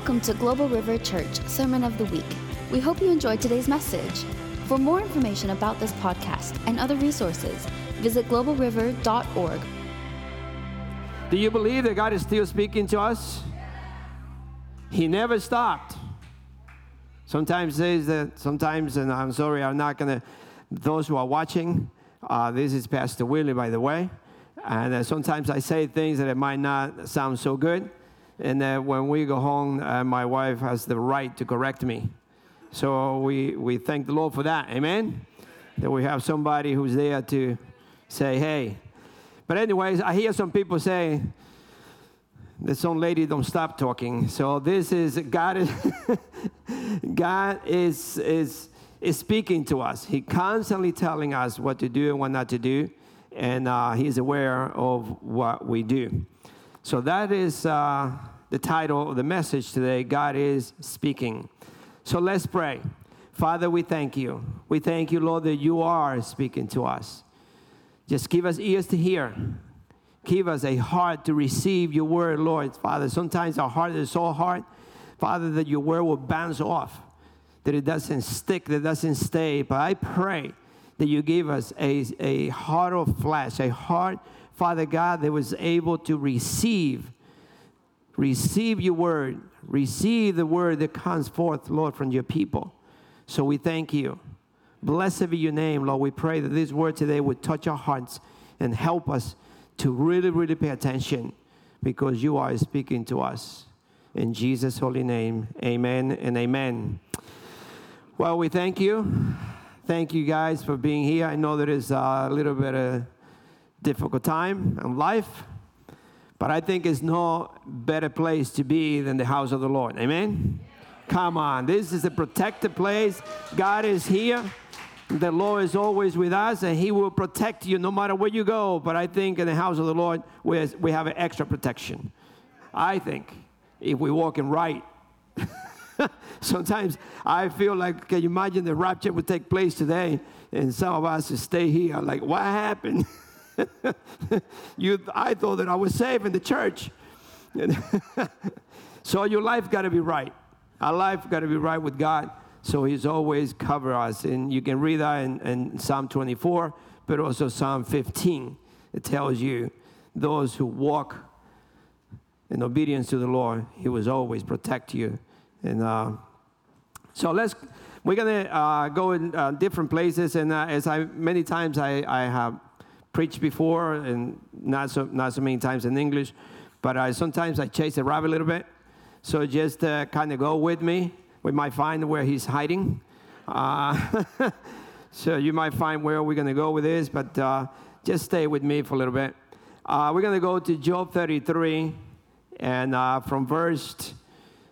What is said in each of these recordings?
Welcome to Global River Church Sermon of the Week. We hope you enjoyed today's message. For more information about this podcast and other resources, visit globalriver.org. Do you believe that God is still speaking to us? He never stopped. Sometimes says that sometimes, and I'm sorry, I'm not gonna. Those who are watching, uh, this is Pastor Willie, by the way, and uh, sometimes I say things that it might not sound so good, and uh, when we go home, uh, my wife has the right to correct me. So we we thank the Lord for that. Amen. That we have somebody who's there to say, hey. But anyways, I hear some people say, this old lady don't stop talking. So this is God is God is is is speaking to us. He constantly telling us what to do and what not to do, and uh, He's aware of what we do. So that is uh, the title of the message today. God is speaking. So let's pray. Father, we thank you. We thank you, Lord, that you are speaking to us. Just give us ears to hear Give us a heart to receive your word, Lord. Father, sometimes our heart is so hard, Father, that your word will bounce off, that it doesn't stick, that it doesn't stay. But I pray that you give us a, a heart of flesh, a heart, Father God, that was able to receive, receive your word, receive the word that comes forth, Lord, from your people. So we thank you. Blessed be your name, Lord. We pray that this word today would touch our hearts and help us to really, really pay attention because you are speaking to us. In Jesus' holy name, amen and amen. Well, we thank you. Thank you guys for being here. I know there is a little bit of difficult time in life, but I think it's no better place to be than the house of the Lord. Amen? Come on. This is a protected place. God is here. The Lord is always with us and He will protect you no matter where you go. But I think in the house of the Lord, we, have extra protection. I think if we walk in right. Sometimes I feel like, can you imagine the rapture would take place today and some of us stay here like, what happened? you, I thought that I was safe in the church. so your life got to be right. Our life got to be right with God. So he's always cover us. And you can read that in, in Psalm 24, but also Psalm 15. It tells you those who walk in obedience to the Lord, he will always protect you. And uh, so let's, we're to uh, go in uh, different places. And uh, as I, many times I, I have preached before, and not so, not so many times in English, but I, sometimes I chase a rabbit a little bit. So just uh, kind of go with me we might find where he's hiding. Uh, so you might find where we're going to go with this, but uh, just stay with me for a little bit. Uh, we're going to go to Job 33, and uh, from verse,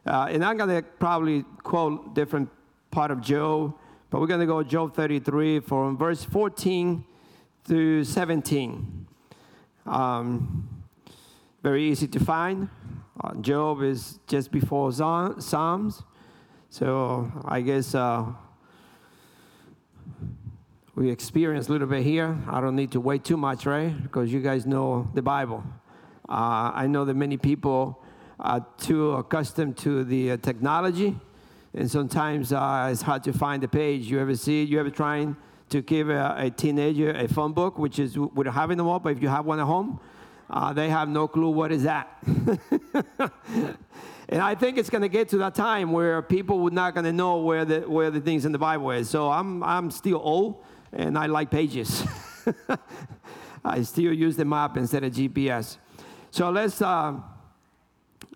uh, and I'm going to probably quote different part of Job, but we're going to go Job 33 from verse 14 through 17. Um, very easy to find. Uh, Job is just before Psalms. So I guess uh, we experience a little bit here. I don't need to wait too much, right? Because you guys know the Bible. Uh, I know that many people are too accustomed to the uh, technology, and sometimes uh, it's hard to find the page. You ever see? You ever trying to give a, a teenager a phone book, which is we don't have them all, but if you have one at home, uh, they have no clue what is that. And I think it's going to get to that time where people would not going to know where the, where the things in the Bible is. So I'm, I'm still old and I like pages. I still use the map instead of GPS. So let's, uh,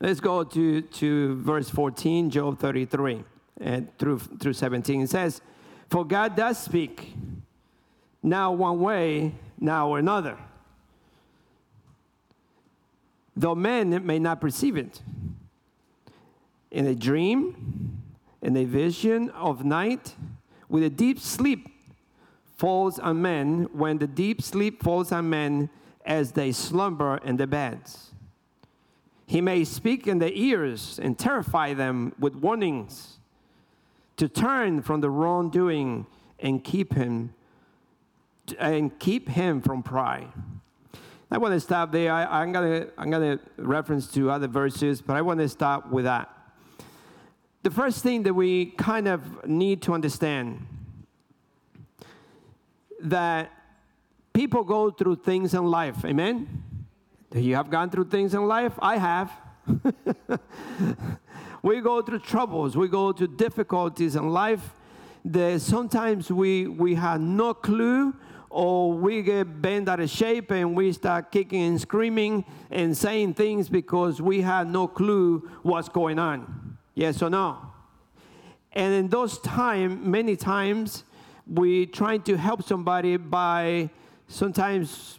let's go to, to verse 14, Job 33, and through, through 17. It says, For God does speak, now one way, now another. Though men may not perceive it in a dream, in a vision of night, with a deep sleep falls on men, when the deep sleep falls on men as they slumber in their beds. He may speak in their ears and terrify them with warnings to turn from the wrongdoing and keep him and keep him from pride. I want to stop there. I, am gonna I'm gonna reference to other verses, but I want to stop with that. the first thing that we kind of need to understand that people go through things in life. Amen. You have gone through things in life. I have. we go through troubles. We go through difficulties in life. That sometimes we we have no clue or we get bent out of shape and we start kicking and screaming and saying things because we have no clue what's going on. Yes or no? And in those times, many times, we try to help somebody by sometimes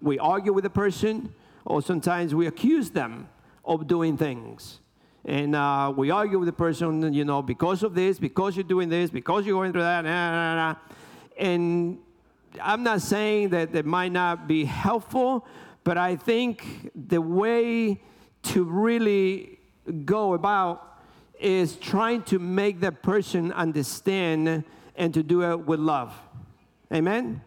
we argue with the person, or sometimes we accuse them of doing things. And uh, we argue with the person, you know, because of this, because you're doing this, because you're going through that, nah, nah, nah. and I'm not saying that it might not be helpful, but I think the way to really go about is trying to make that person understand and to do it with love. Amen?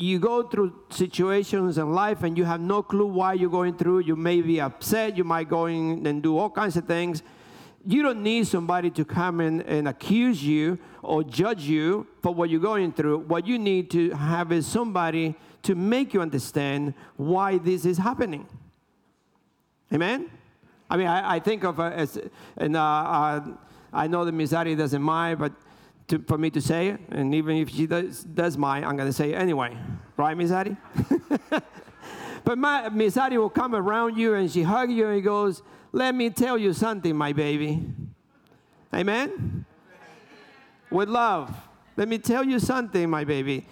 You go through situations in life and you have no clue why you're going through. You may be upset, you might go in and do all kinds of things. You don't need somebody to come in and accuse you or judge you for what you're going through. What you need to have is somebody to make you understand why this is happening. Amen? I mean, I, I think of uh, as, and uh, uh, I know that Miss Ari doesn't mind, but to, for me to say it, and even if she does, does mind, I'm going to say it anyway. Right, Miss Ari? but my, Miss Ari will come around you and she hugs you and he goes, let me tell you something, my baby. Amen? With love. Let me tell you something, my baby.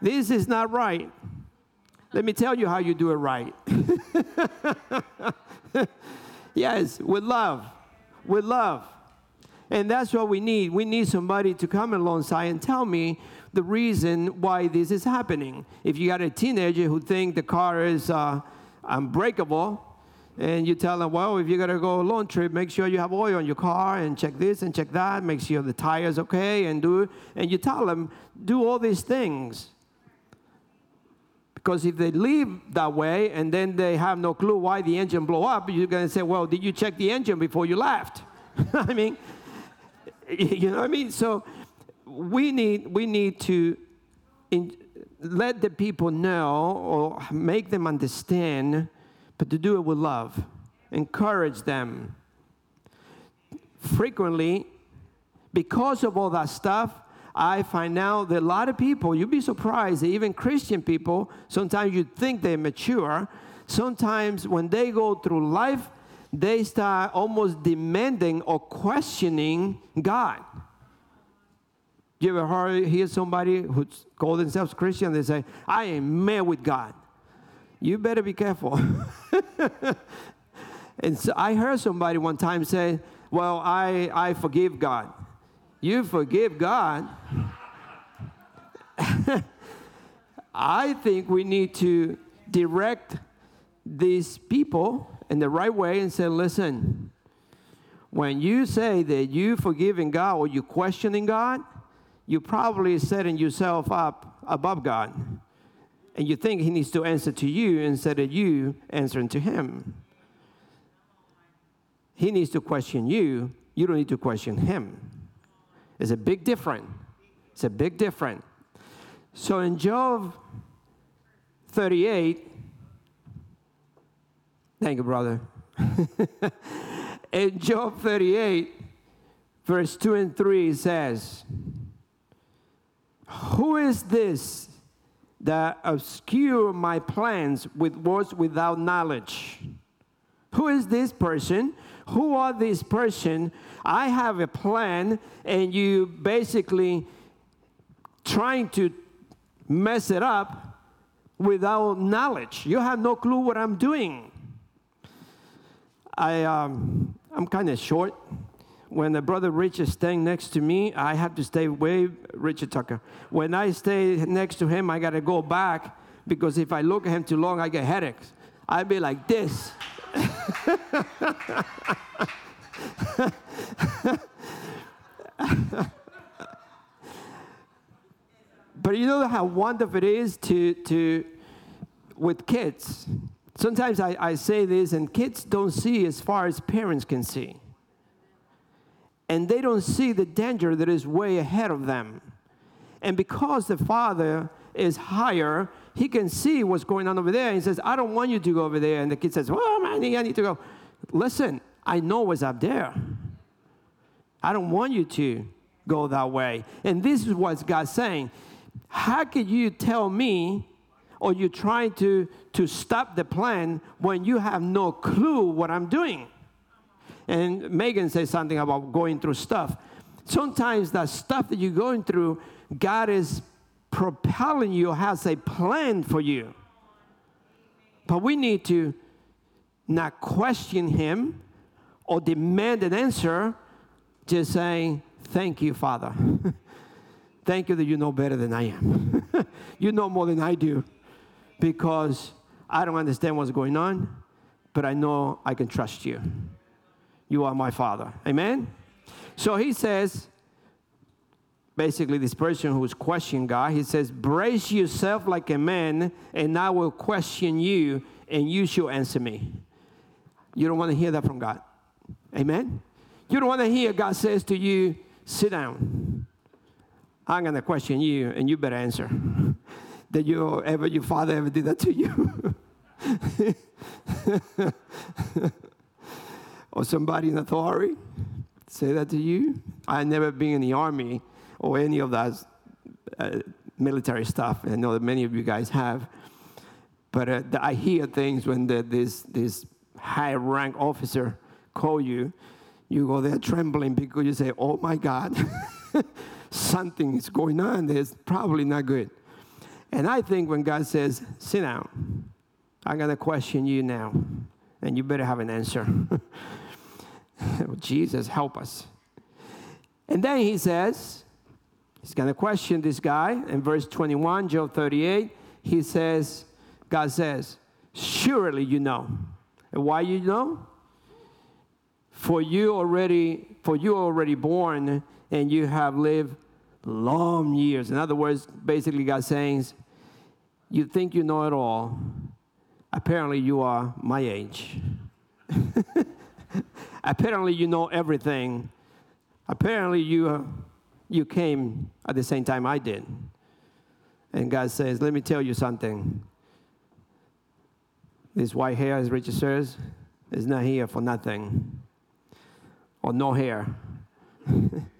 This is not right. Let me tell you how you do it right. yes, with love. With love. And that's what we need. We need somebody to come alongside and tell me the reason why this is happening. If you got a teenager who think the car is uh, unbreakable, and you tell them, well, if you're gonna go a long trip, make sure you have oil on your car and check this and check that, make sure the tire's okay, and do it. and you tell them, do all these things. Because if they leave that way and then they have no clue why the engine blow up, you're gonna say, well, did you check the engine before you left? I mean, you know what I mean? So we need we need to in, let the people know or make them understand, but to do it with love. Encourage them. Frequently, because of all that stuff, I find out that a lot of people, you'd be surprised, even Christian people, sometimes you'd think they're mature. Sometimes when they go through life, they start almost demanding or questioning God. You ever heard, hear somebody who calls themselves Christian? They say, I am mad with God. You better be careful. and so I heard somebody one time say, Well, I, I forgive God. You forgive God? I think we need to direct these people in the right way and say, listen, when you say that you're forgiving God or you're questioning God, you're probably setting yourself up above God. And you think he needs to answer to you instead of you answering to him. He needs to question you. You don't need to question him. It's a big difference. It's a big difference. So in Job 38, Thank you, brother. in Job 38, verse 2 and 3 says, Who is this that obscure my plans with words without knowledge? Who is this person? Who are this person? I have a plan, and you basically trying to mess it up without knowledge. You have no clue what I'm doing. I, um, I'm kind of short. When the brother Rich is staying next to me, I have to stay way, Richard Tucker. When I stay next to him, I got to go back because if I look at him too long, I get headaches. I'd be like this. but you know how wonderful it is to, to with kids Sometimes I, I say this, and kids don't see as far as parents can see. And they don't see the danger that is way ahead of them. And because the father is higher, he can see what's going on over there. He says, I don't want you to go over there. And the kid says, Well, man, I need to go. Listen, I know what's up there. I don't want you to go that way. And this is what God's saying. How could you tell me or you're trying to, to stop the plan when you have no clue what I'm doing? And Megan says something about going through stuff. Sometimes that stuff that you're going through, God is propelling you, has a plan for you. But we need to not question Him or demand an answer, just saying, Thank you, Father. Thank you that you know better than I am. you know more than I do because I don't understand what's going on, but I know I can trust you. You are my Father. Amen? So he says, basically, this person who's questioning God, he says, Brace yourself like a man, and I will question you, and you shall answer me. You don't want to hear that from God. Amen? You don't want to hear God says to you, Sit down. I'm going to question you, and you better answer. Did you ever, your father ever did that to you? or somebody in authority say that to you? I never been in the army or any of that uh, military stuff. I know that many of you guys have. But uh, I hear things when the, this, this high rank officer call you you go there trembling because you say, Oh my God, something is going on that's probably not good. And I think when God says, Sit down, I'm going to question you now, and you better have an answer. Jesus, help us. And then he says, He's going to question this guy. In verse 21, Job 38, he says, God says, Surely you know. And why you know? For you already, for you already born, and you have lived long years. In other words, basically, God saying, you think you know it all. Apparently, you are my age. Apparently, you know everything. Apparently, you, you came at the same time I did. And God says, Let me tell you something. This white hair, as Richard says, is not here for nothing or no hair.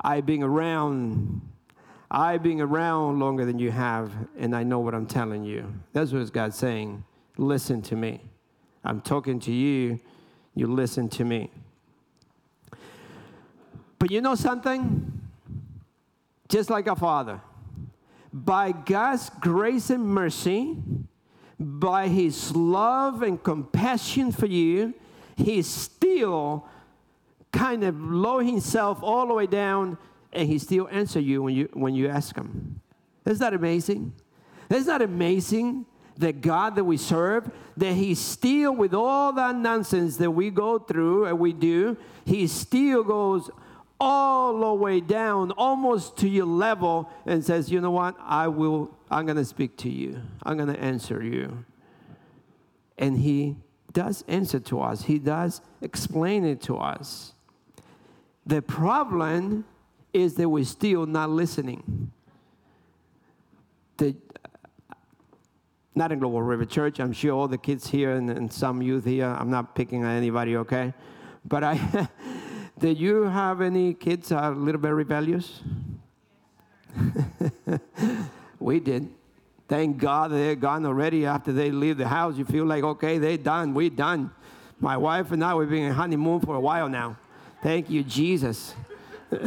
I being around, I being around longer than you have, and I know what I'm telling you. That's what God's saying. Listen to me. I'm talking to you, you listen to me. But you know something? Just like a father, by God's grace and mercy, by his love and compassion for you, he still kind of lower himself all the way down and he still answer you when you when you ask him. Isn't that amazing? Isn't that amazing? that God that we serve, that He still, with all that nonsense that we go through and we do, He still goes all the way down, almost to your level, and says, You know what? I will, I'm going to speak to you, I'm going to answer you. And He does answer to us, He does explain it to us. The problem is that we're still not listening. The, uh, not in Global River Church, I'm sure all the kids here and, and some youth here, I'm not picking on anybody, okay? But I, did you have any kids are a little bit rebellious? we did. Thank God they're gone already after they leave the house. You feel like, okay, they're done. We're done. My wife and I, we've been in honeymoon for a while now. Thank you, Jesus. but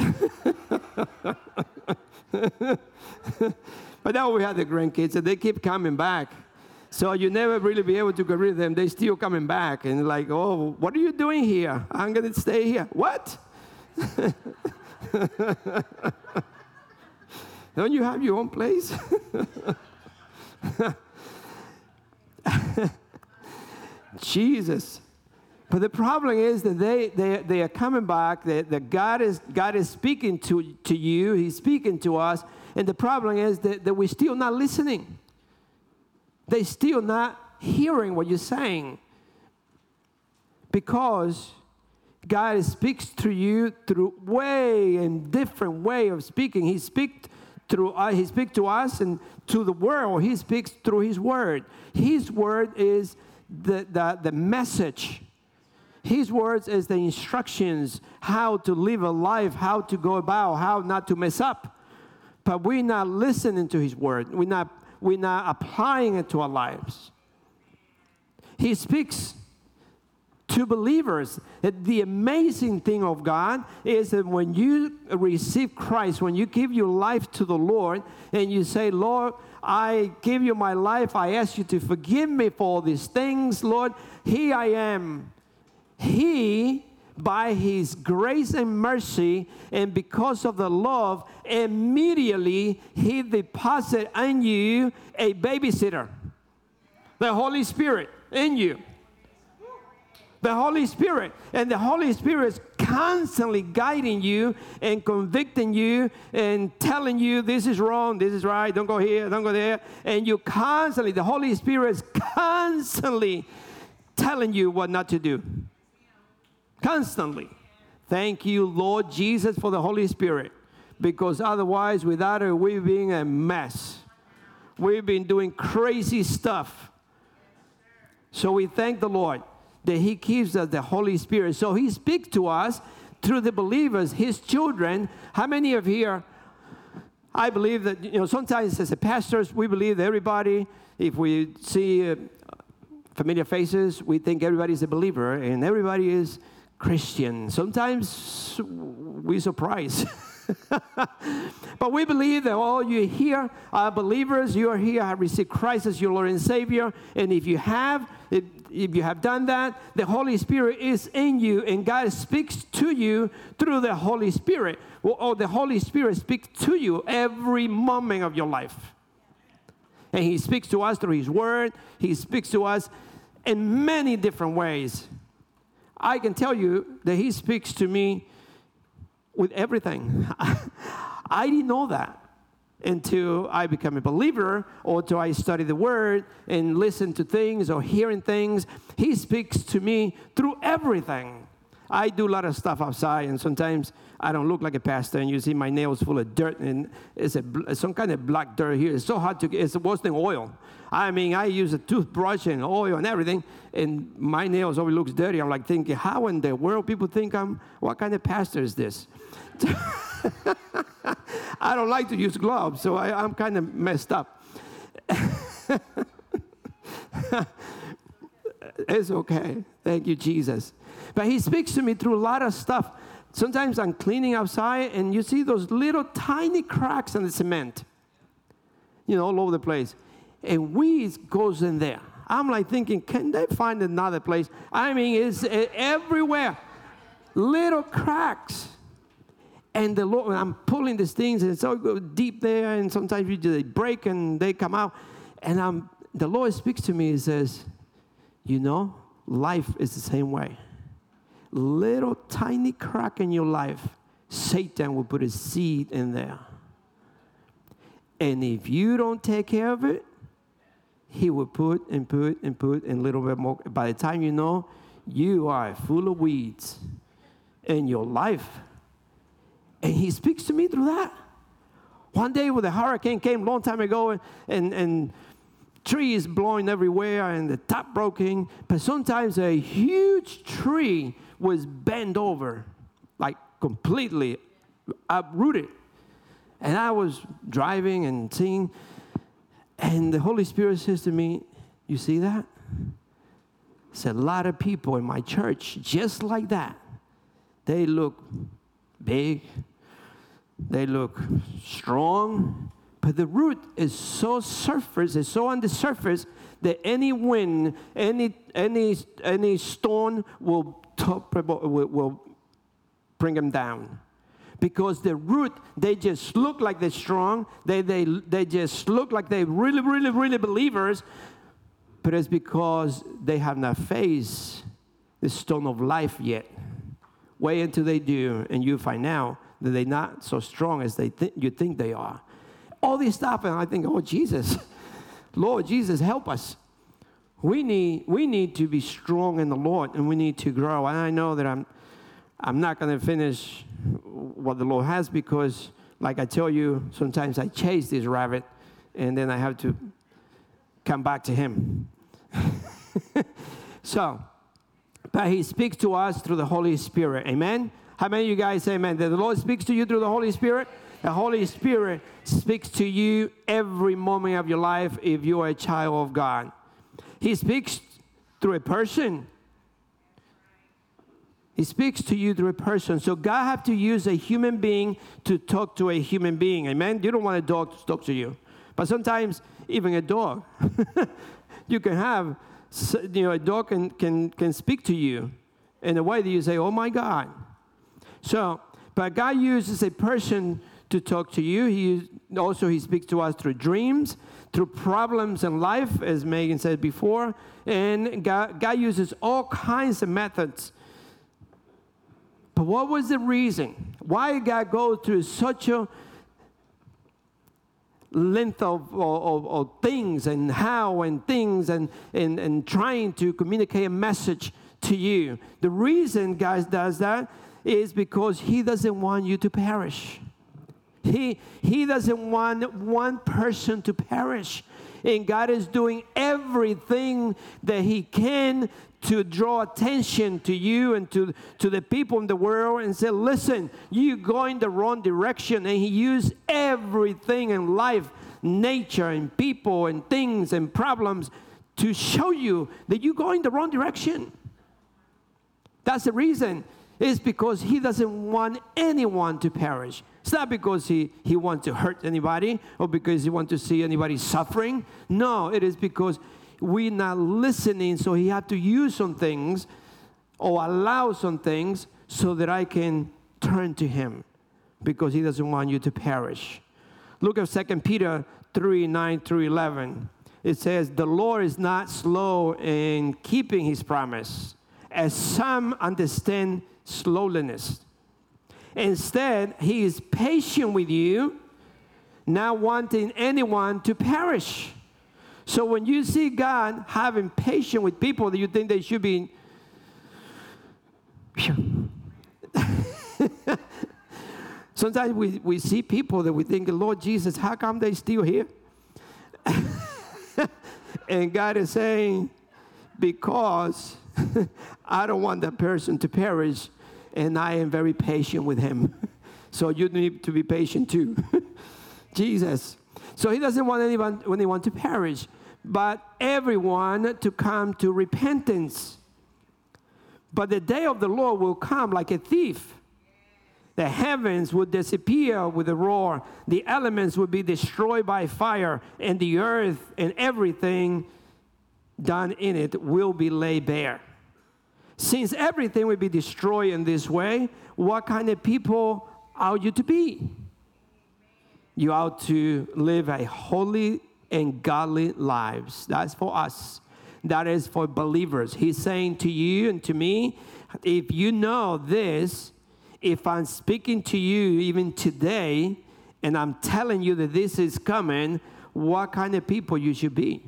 now we have the grandkids, and they keep coming back. So you never really be able to get rid of them. They still coming back, and like, oh, what are you doing here? I'm gonna stay here. What? Don't you have your own place? Jesus. But the problem is that they, they, they are coming back, that, that God, is, God is speaking to, to you, He's speaking to us, and the problem is that, that we're still not listening. They're still not hearing what you're saying because God speaks to you through way and different way of speaking. He speaks through uh, He speaks to us and to the world. He speaks through His word. His word is the, the, the message. His words is the instructions how to live a life, how to go about, how not to mess up. But we're not listening to His word. We're not, we're not applying it to our lives. He speaks to believers. The amazing thing of God is that when you receive Christ, when you give your life to the Lord, and you say, Lord, I give you my life, I ask you to forgive me for all these things, Lord, here I am. He, by His grace and mercy, and because of the love, immediately He deposited in you a babysitter, the Holy Spirit in you the Holy Spirit. And the Holy Spirit is constantly guiding you and convicting you and telling you this is wrong, this is right, don't go here, don't go there. And you constantly, the Holy Spirit is constantly telling you what not to do. Constantly. Thank you, Lord Jesus, for the Holy Spirit. Because otherwise, without it, we've been a mess. We've been doing crazy stuff. So we thank the Lord that He gives us the Holy Spirit. So He speaks to us through the believers, His children. How many of here? I believe that you know sometimes as a pastors we believe that everybody, if we see uh, familiar faces, we think everybody's a believer and everybody is Christian. Sometimes we surprise. but we believe that all you here are believers. You are here, have received Christ as your Lord and Savior. And if you have, if, if you have done that, the Holy Spirit is in you, and God speaks to you through the Holy Spirit. Or oh, the Holy Spirit speaks to you every moment of your life. And He speaks to us through His Word, He speaks to us in many different ways. I can tell you that He speaks to me with everything. I didn't know that until I become a believer or until I study the Word and listen to things or hearing things. He speaks to me through everything. I do a lot of stuff outside, and sometimes I don't look like a pastor, and you see my nails full of dirt, and it's a, some kind of black dirt here. It's so hard to get, it's worse than oil. I mean, I use a toothbrush and oil and everything, and my nails always looks dirty. I'm like thinking, how in the world people think I'm, what kind of pastor is this? I don't like to use gloves, so I, I'm kind of messed up. it's okay. Thank you, Jesus. But he speaks to me through a lot of stuff. Sometimes I'm cleaning outside and you see those little tiny cracks in the cement, you know, all over the place. And weeds goes in there. I'm like thinking, can they find another place? I mean, it's eh, everywhere. Little cracks. And the Lord, I'm pulling these things, and go deep there, and sometimes you they break and they come out. And I'm, the Lord speaks to me and says, You know, life is the same way little tiny crack in your life, Satan will put a seed in there. And if you don't take care of it, he will put and put and put and a little bit more. By the time you know, you are full of weeds in your life. And he speaks to me through that. One day when the hurricane came a long time ago and, and, and trees blowing everywhere and the top broken, but sometimes a huge tree was bent over, like completely uprooted. And I was driving and seeing, and the Holy Spirit says to me, You see that? It's a lot of people in my church just like that. They look big, they look strong, but the root is so surface, it's so on the surface that any wind, any any any stone will will, will bring them down. Because the root they just look like they're strong. They, they, they just look like they're really really really believers. But it's because they have not faced the stone of life yet. Wait until they do and you find out that they're not so strong as they th- you think they are. All this stuff and i think oh jesus lord jesus help us We need, we need to be strong in the Lord and we need to grow. And I know that I'm, I'm not going to finish what the Lord has because, like I tell you, sometimes I chase this rabbit and then I have to come back to Him. so, but He speaks to us through the Holy Spirit. Amen? How many of you guys say amen? That the Lord speaks to you through the Holy Spirit? The Holy Spirit speaks to you every moment of your life if you are a child of God. He speaks through a person. He speaks to you through a person. So God have to use a human being to talk to a human being. Amen. You don't want a dog to talk to you, but sometimes even a dog, you can have. You know, a dog can, can, can speak to you in a way that you say, "Oh my God." So, but God uses a person to talk to you. He also he speaks to us through dreams, through problems in life, as Megan said before, and God, God uses all kinds of methods. But what was the reason? Why God go through such a length of, of, of, things and how and things and, and, and trying to communicate a message to you. The reason God does that is because He doesn't want you to perish. He, he doesn't want one person to perish. And God is doing everything that He can to draw attention to you and to, to the people in the world and say, listen, you're going the wrong direction. And He used everything in life, nature and people and things and problems to show you that you're going the wrong direction. That's the reason. It's because He doesn't want anyone to perish. It's not because he, he wants to hurt anybody or because he wants to see anybody suffering. No, it is because we're not listening, so he had to use some things or allow some things so that I can turn to him because he doesn't want you to perish. Look at 2 Peter 3 9 through 11. It says, The Lord is not slow in keeping his promise, as some understand slowness Instead, he is patient with you, not wanting anyone to perish. So when you see God having patience with people that you think they should be, sometimes we, we see people that we think, Lord Jesus, how come they still here? and God is saying, because I don't want that person to perish and I am very patient with him. so you need to be patient too. Jesus. So he doesn't want anyone, anyone to perish, but everyone to come to repentance. But the day of the Lord will come like a thief. The heavens will disappear with a roar, the elements will be destroyed by fire, and the earth and everything done in it will be laid bare. Since everything will be destroyed in this way, what kind of people are you to be? You ought to live a holy and godly lives. That's for us. That is for believers. He's saying to you and to me, if you know this, if I'm speaking to you even today, and I'm telling you that this is coming, what kind of people you should be.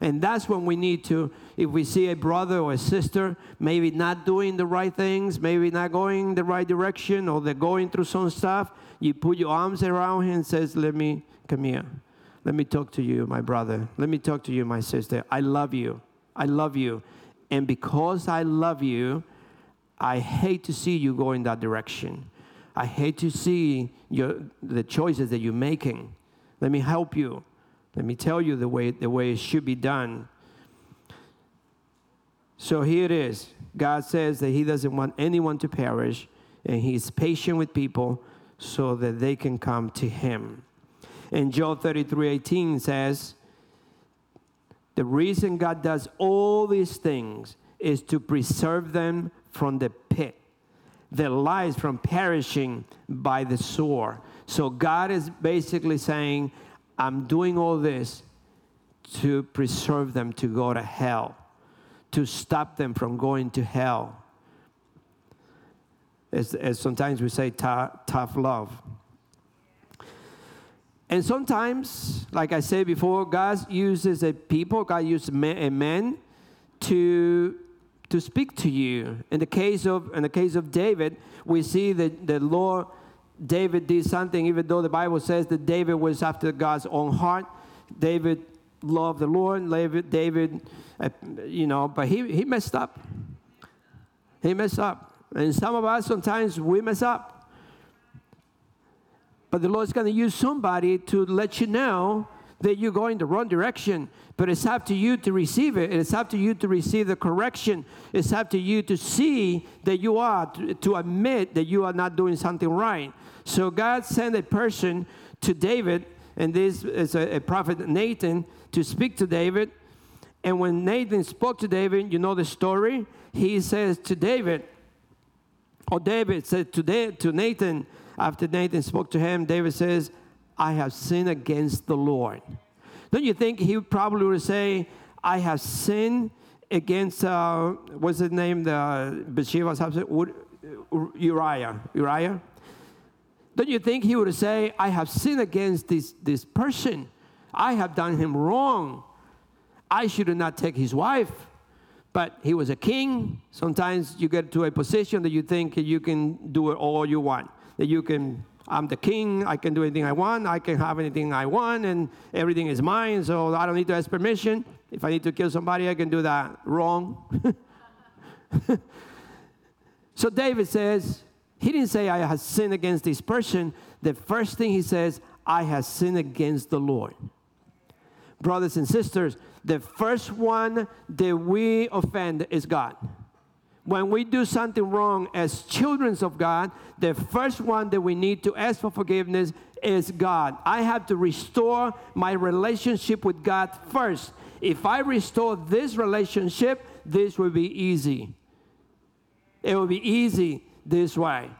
And that's when we need to, if we see a brother or a sister maybe not doing the right things, maybe not going the right direction, or they're going through some stuff, you put your arms around him and says, Let me come here. Let me talk to you, my brother. Let me talk to you, my sister. I love you. I love you. And because I love you, I hate to see you go in that direction. I hate to see your, the choices that you're making. Let me help you. Let me tell you the way, the way it should be done. So here it is. God says that He doesn't want anyone to perish, and He's patient with people so that they can come to Him. And Job 33 18 says, The reason God does all these things is to preserve them from the pit, their lives from perishing by the sword. So God is basically saying, I'm doing all this to preserve them to go to hell, to stop them from going to hell. As, as sometimes we say, tough love. And sometimes, like I said before, God uses a people, God uses a man to, to speak to you. In the case of in the case of David, we see that the Lord David did something, even though the Bible says that David was after God's own heart. David loved the Lord. David, David uh, you know, but he, he messed up. He messed up. And some of us, sometimes we mess up. But the Lord's going to use somebody to let you know that you're going the wrong direction. But it's up to you to receive it. It's up to you to receive the correction. It's up to you to see that you are, to, to admit that you are not doing something right. So God sent a person to David, and this is a, a prophet Nathan, to speak to David. And when Nathan spoke to David, you know the story. He says to David, or David said to, to Nathan, after Nathan spoke to him, David says, I have sinned against the Lord. Don't you think he probably would say, I have sinned against, uh, what's his name, the Bathsheba's husband, Uriah. Uriah? Don't you think he would say, I have sinned against this, this person? I have done him wrong. I should not take his wife. But he was a king. Sometimes you get to a position that you think you can do it all you want. That you can, I'm the king, I can do anything I want, I can have anything I want, and everything is mine, so I don't need to ask permission. If I need to kill somebody, I can do that. Wrong. so David says, he didn't say, I have sinned against this person. The first thing he says, I have sinned against the Lord. Brothers and sisters, the first one that we offend is God. When we do something wrong as children of God, the first one that we need to ask for forgiveness is God. I have to restore my relationship with God first. If I restore this relationship, this will be easy. It will be easy this way.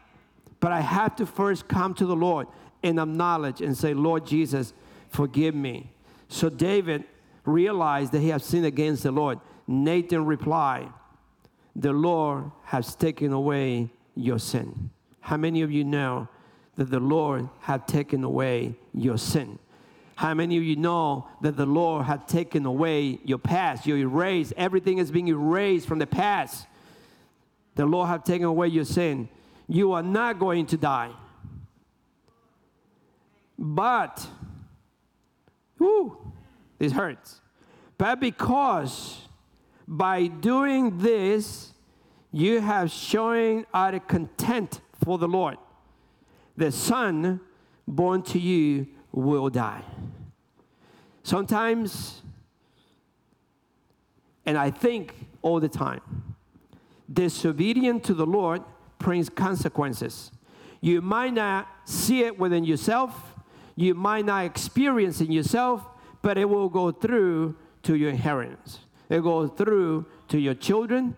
But I have to first come to the Lord and acknowledge and say, Lord Jesus, forgive me. So David realized that he had sinned against the Lord. Nathan replied, The Lord has taken away your sin. How many of you know that the Lord had taken away your sin? How many of you know that the Lord had taken away your past? You erased, everything is being erased from the past. The Lord have taken away your sin you are not going to die. But, whoo, this hurts. But because by doing this, you have shown utter content for the Lord. The son born to you will die. Sometimes, and I think all the time, disobedient to the Lord brings consequences. You might not see it within yourself, you might not experience it yourself, but it will go through to your inheritance. It goes through to your children,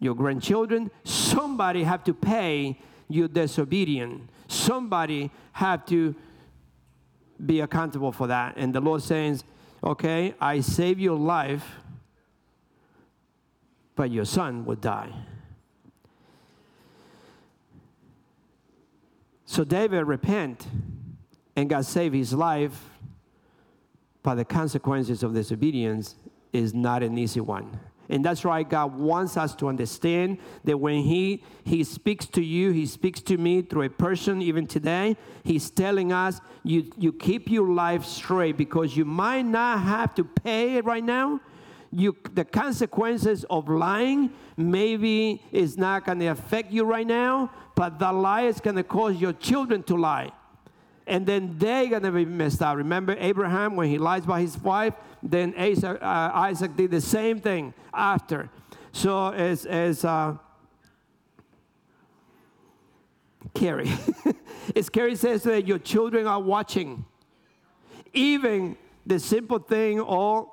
your grandchildren. Somebody have to pay your disobedience. Somebody have to be accountable for that. And the Lord says, okay, I save your life, but your son would die. So David repent and God saved his life, but the consequences of disobedience is not an easy one. And that's why God wants us to understand that when he, he speaks to you, He speaks to me through a person, even today, He's telling us, you, you keep your life straight because you might not have to pay it right now. You, the consequences of lying maybe is not going to affect you right now, but the lie is going to cause your children to lie. And then they're going to be messed up. Remember Abraham when he lies by his wife? Then Isaac, uh, Isaac did the same thing after. So as, as uh, Carrie, as Carrie says that your children are watching, even the simple thing or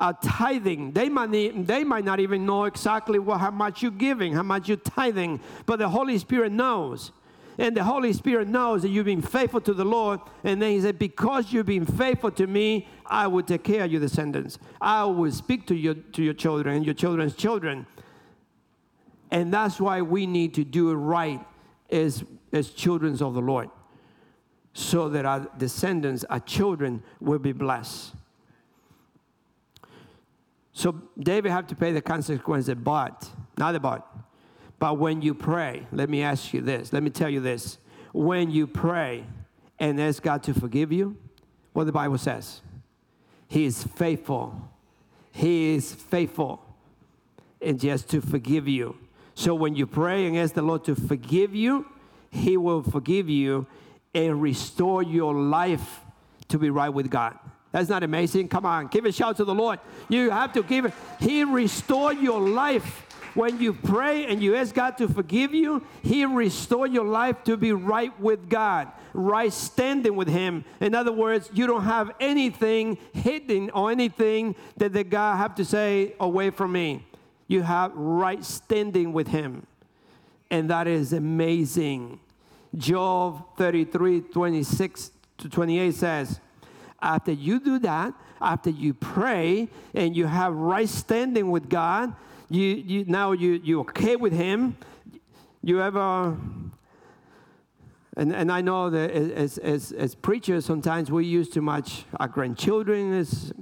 uh, tithing. They might, need, they might not even know exactly what, how much you're giving, how much you're tithing, but the Holy Spirit knows. And the Holy Spirit knows that you've been faithful to the Lord. And then He said, Because you've been faithful to me, I will take care of your descendants. I will speak to your, to your children and your children's children. And that's why we need to do it right as, as children of the Lord. so that our descendants, our children, will be blessed. So David had to pay the consequences, but, not but, but when you pray, let me ask you this, let me tell you this. When you pray and ask God to forgive you, what the Bible says, He is faithful. He is faithful and just to forgive you. So when you pray and ask the Lord to forgive you, He will forgive you and restore your life to be right with God. That's not amazing. Come on, give a shout to the Lord. You have to give it. He restore your life. When you pray and you ask God to forgive you, He restore your life to be right with God, right standing with Him. In other words, you don't have anything hidden or anything that the God have to say away from me. You have right standing with Him. And that is amazing. Job 33, 26 to 28 says, after you do that, after you pray and you have right standing with God, you, you now you you okay with Him. You ever and, and I know that as, as, as preachers, sometimes we use too much our grandchildren as,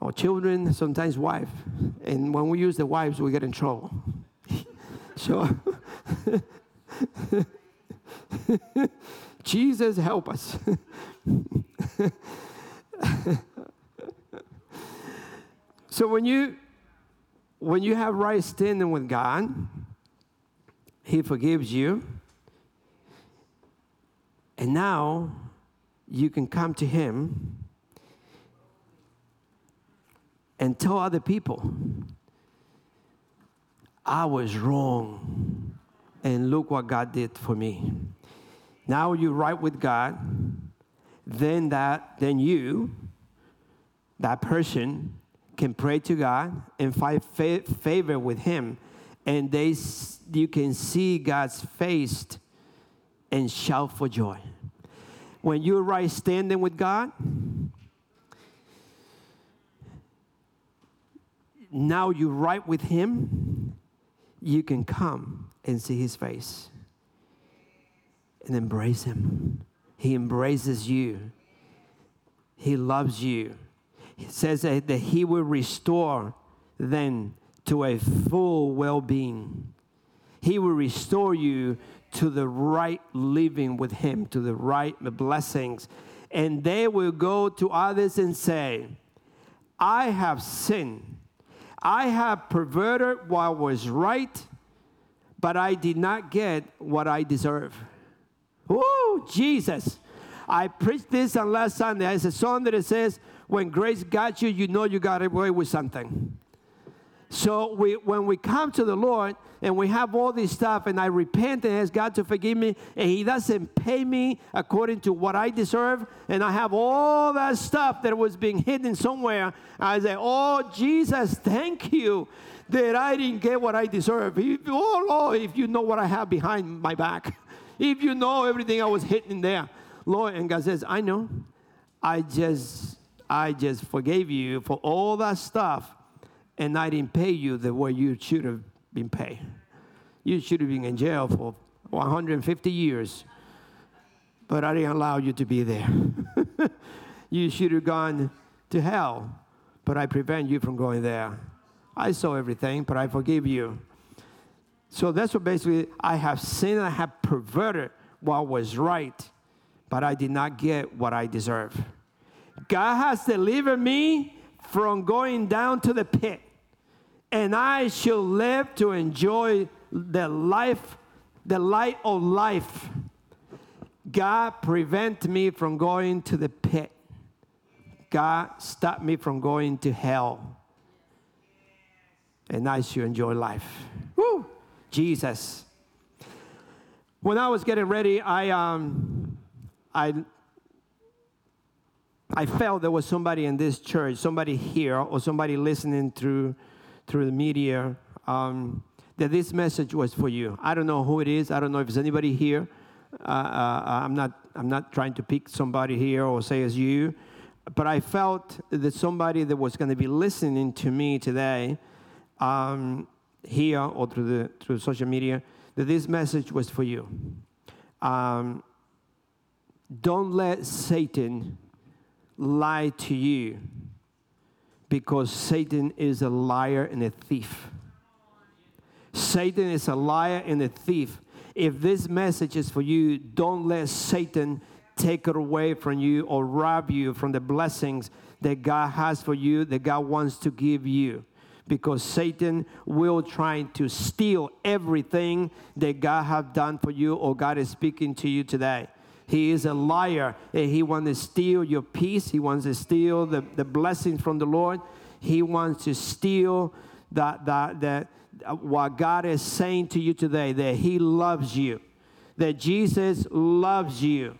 or children, sometimes wife. And when we use the wives, we get in trouble. so, Jesus, help us. so when you when you have right standing with God, He forgives you. And now you can come to Him and tell other people, I was wrong. And look what God did for me. Now you're right with God. Then that, then you, that person, can pray to God and find fa- favor with Him, and they, you can see God's face and shout for joy. When you're right standing with God, now you're right with Him, you can come and see His face and embrace Him. He embraces you, He loves you. He says that, He will restore then to a full well being. He will restore you to the right living with Him, to the right blessings. And they will go to others and say, I have sinned. I have perverted what was right, but I did not get what I deserve. Jesus. I preached this on last Sunday. It's a song that it says, When grace got you, you know you got away with something. So we, when we come to the Lord and we have all this stuff, and I repent and ask God to forgive me, and He doesn't pay me according to what I deserve, and I have all that stuff that was being hidden somewhere, I say, Oh, Jesus, thank you that I didn't get what I deserve. oh, Lord, if you know what I have behind my back, if you know everything I was hidden there. Lord, and God says, I know. I just, I just forgave you for all that stuff and I didn't pay you the way you should have been paid. You should have been in jail for 150 years, but I didn't allow you to be there. you should have gone to hell, but I prevent you from going there. I saw everything, but I forgive you. So that's what basically I have sinned, I have perverted what was right, but I did not get what I deserve. God has delivered me from going down to the pit and I shall live to enjoy the life, the light of life. God prevent me from going to the pit. God stop me from going to hell. And I should enjoy life. Jesus. When I was getting ready, I um, I I felt there was somebody in this church, somebody here, or somebody listening through through the media um, that this message was for you. I don't know who it is. I don't know if there's anybody here. Uh, uh, I'm not. I'm not trying to pick somebody here or say it's you, but I felt that somebody that was going to be listening to me today, um, here or through the through social media, that this message was for you. Um, don't let Satan lie to you because Satan is a liar and a thief. Satan is a liar and a thief. If this message is for you, don't let Satan take it away from you or rob you from the blessings that God has for you, that God wants to give you. Because Satan will try to steal everything that God have done for you or God is speaking to you today. He is a liar and he wants to steal your peace. He wants to steal the, the blessings from the Lord. He wants to steal that, that, that, what God is saying to you today that He loves you, that Jesus loves you.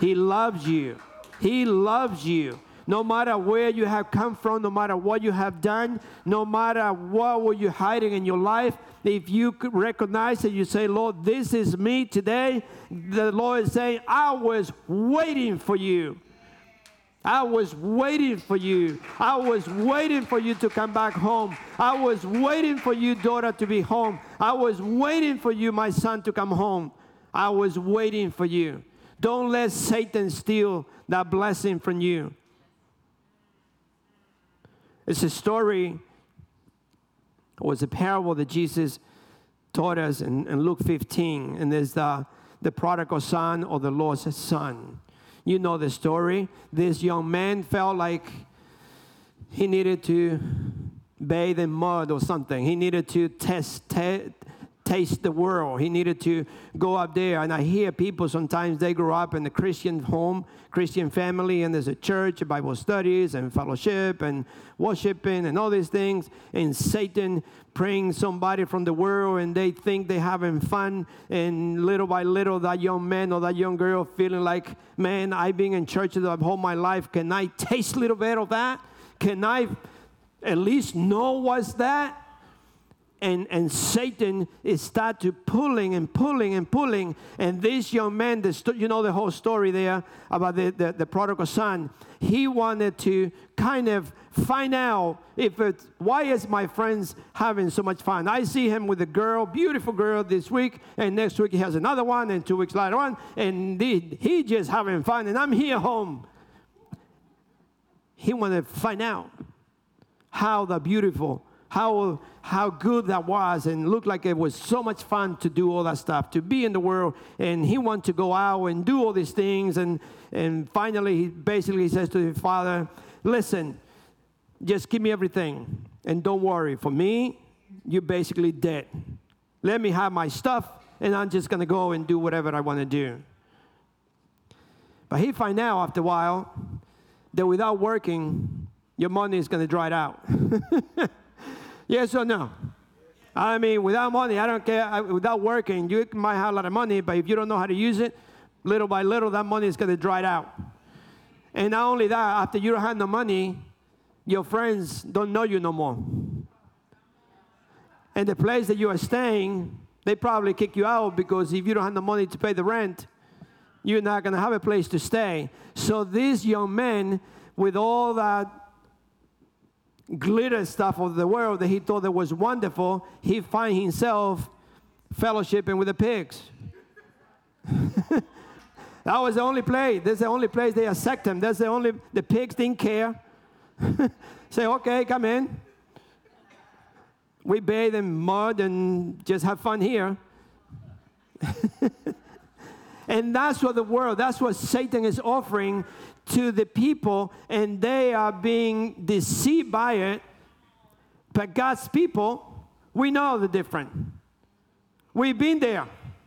He loves you. He loves you. No matter where you have come from, no matter what you have done, no matter what were you hiding in your life, if you recognize it, you say, Lord, this is me today. The Lord is saying, I was waiting for you. I was waiting for you. I was waiting for you to come back home. I was waiting for you, daughter, to be home. I was waiting for you, my son, to come home. I was waiting for you. Don't let Satan steal that blessing from you. It's a story, it was a parable that Jesus taught us in, in Luke 15, and there's the, the prodigal son or the lost son. You know the story. This young man felt like he needed to bathe in mud or something. He needed to test, te- taste the world. He needed to go up there. And I hear people sometimes they grow up in a Christian home, Christian family, and there's a church, Bible studies, and fellowship, and worshiping, and all these things. And Satan praying somebody from the world, and they think they're having fun. And little by little, that young man or that young girl feeling like, man, I've been in church the whole my life. Can I taste a little bit of that? Can I at least know what's that? And, and Satan is start to pulling and pulling and pulling. And this young man, the you know the whole story there about the, the, the, prodigal son. He wanted to kind of find out if it, why is my friends having so much fun? I see him with a girl, beautiful girl this week, and next week he has another one, and two weeks later on, and he, he just having fun, and I'm here home. He wanted to find out how the beautiful how, how good that was and looked like it was so much fun to do all that stuff, to be in the world. And he wanted to go out and do all these things. And, and finally, he basically says to his father, Listen, just give me everything. And don't worry, for me, you're basically dead. Let me have my stuff, and I'm just going to go and do whatever I want to do. But he find out after a while that without working, your money is going to dry out. Yes or no? I mean, without money, I don't care. I, without working, you might have a lot of money, but if you don't know how to use it, little by little, that money is going to dry out. And not only that, after you don't have no money, your friends don't know you no more. And the place that you are staying, they probably kick you out because if you don't have the money to pay the rent, you're not going to have a place to stay. So this young man, with all that glitter stuff of the world that he thought that was wonderful, he find himself fellowshipping with the pigs. that was the only place. That's the only place they accept him. That's the only the pigs didn't care. Say, okay, come in. We bathe in mud and just have fun here. and that's what the world, that's what Satan is offering to the people and they are being deceived by it. But God's people, we know the difference. We've been there.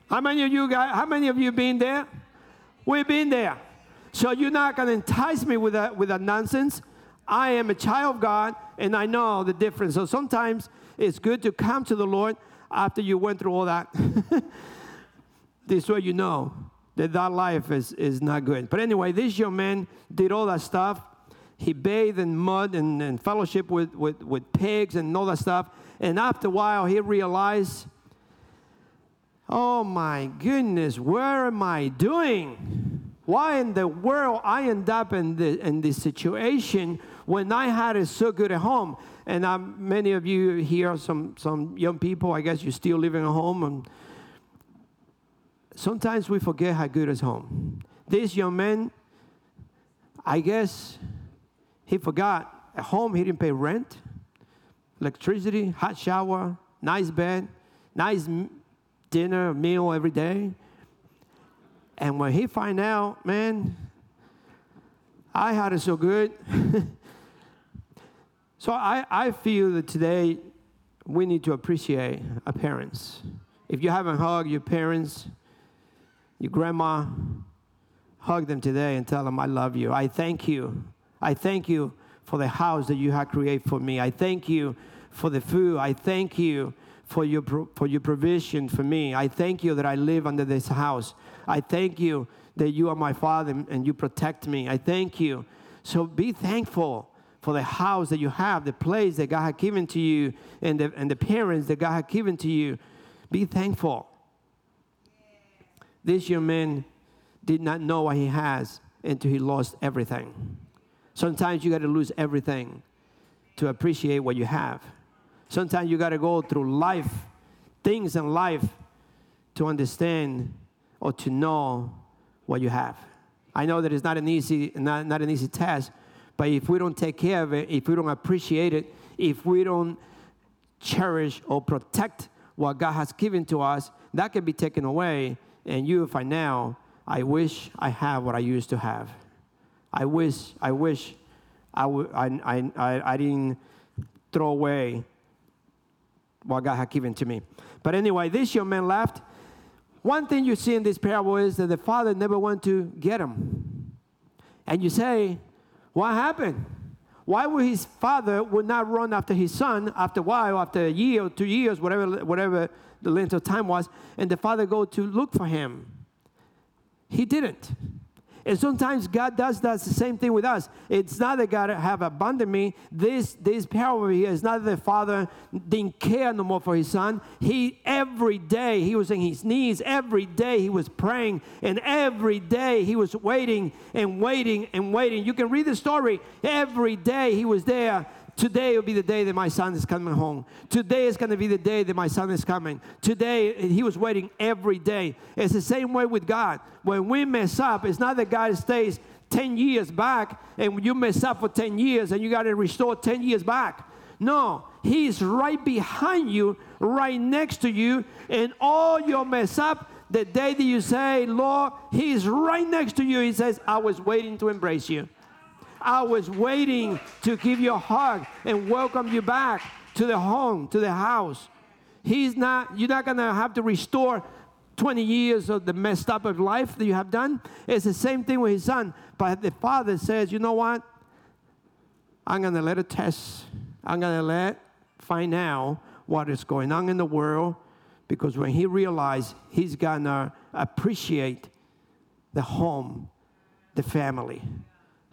How many of you guys, how many of you been there? We've been there. So you're not going to entice me with that, with that nonsense. I am a child of God and I know the difference. So sometimes it's good to come to the Lord after you went through all that. this way you know that that life is, is not good. But anyway, this young man did all that stuff. He bathed in mud and, and fellowship with, with, with pigs and all that stuff. And after a while, he realized, oh my goodness, where am I doing? Why in the world I end up in, the, in this situation when I had it so good at home? And um, many of you here, some, some young people, I guess you're still living at home and sometimes we forget how good is home. This young man, I guess he forgot at home he didn't pay rent, electricity, hot shower, nice bed, nice dinner, meal every day. And when he find out, man, I had it so good. so I, I feel that today we need to appreciate our parents. If you haven't hugged your parents, your grandma, hug them today and tell them, I love you. I thank you. I thank you for the house that you have created for me. I thank you for the food. I thank you for your, for your provision for me. I thank you that I live under this house. I thank you that you are my father and you protect me. I thank you. So be thankful for the house that you have, the place that God has given to you, and the, and the parents that God has given to you. Be thankful. This young man did not know what he has until he lost everything. Sometimes you got to lose everything to appreciate what you have. Sometimes you got to go through life, things in life, to understand or to know what you have. I know that it's not an easy, not, not an easy task, but if we don't take care of it, if we don't appreciate it, if we don't cherish or protect what God has given to us, that can be taken away. And you if I now, I wish I have what I used to have. I wish, I wish I, w- I, I, I, I didn't throw away what God had given to me. But anyway, this young man left. One thing you see in this parable is that the father never went to get him. And you say, what happened? Why would his father would not run after his son after a while, after a year two years, whatever, whatever the length of time was, and the father go to look for him? He didn't. And sometimes God does that the same thing with us. It's not that God have abandoned me. This this parable here is not that the father didn't care no more for his son. He every day he was on his knees. Every day he was praying, and every day he was waiting and waiting and waiting. You can read the story. Every day he was there Today will be the day that my son is coming home. Today is going to be the day that my son is coming. Today, he was waiting every day. It's the same way with God. When we mess up, it's not that God stays 10 years back and you mess up for 10 years and you got to restore 10 years back. No, He's right behind you, right next to you, and all your mess up, the day that you say, Lord, He's right next to you, He says, I was waiting to embrace you. I was waiting to give you a hug and welcome you back to the home, to the house. He's not, you're not gonna have to restore 20 years of the messed up of life that you have done. It's the same thing with his son. But the father says, you know what? I'm gonna let it test. I'm gonna let find out what is going on in the world because when he realized he's gonna appreciate the home, the family.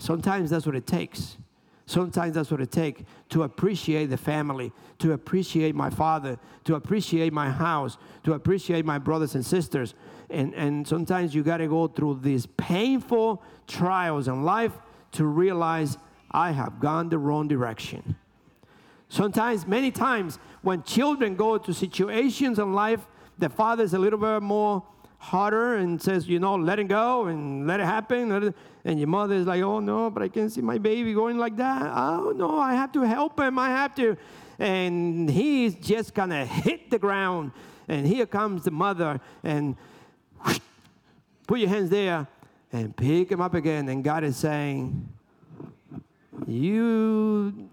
Sometimes that's what it takes. Sometimes that's what it takes to appreciate the family, to appreciate my father, to appreciate my house, to appreciate my brothers and sisters. And, and sometimes you got to go through these painful trials in life to realize I have gone the wrong direction. Sometimes, many times, when children go to situations in life, the father is a little bit more harder and says, you know, let it go and let it happen. And your mother is like, oh no, but I can't see my baby going like that. Oh no, I have to help him. I have to. And he's just gonna hit the ground. And here comes the mother and whoosh, put your hands there and pick him up again. And God is saying, you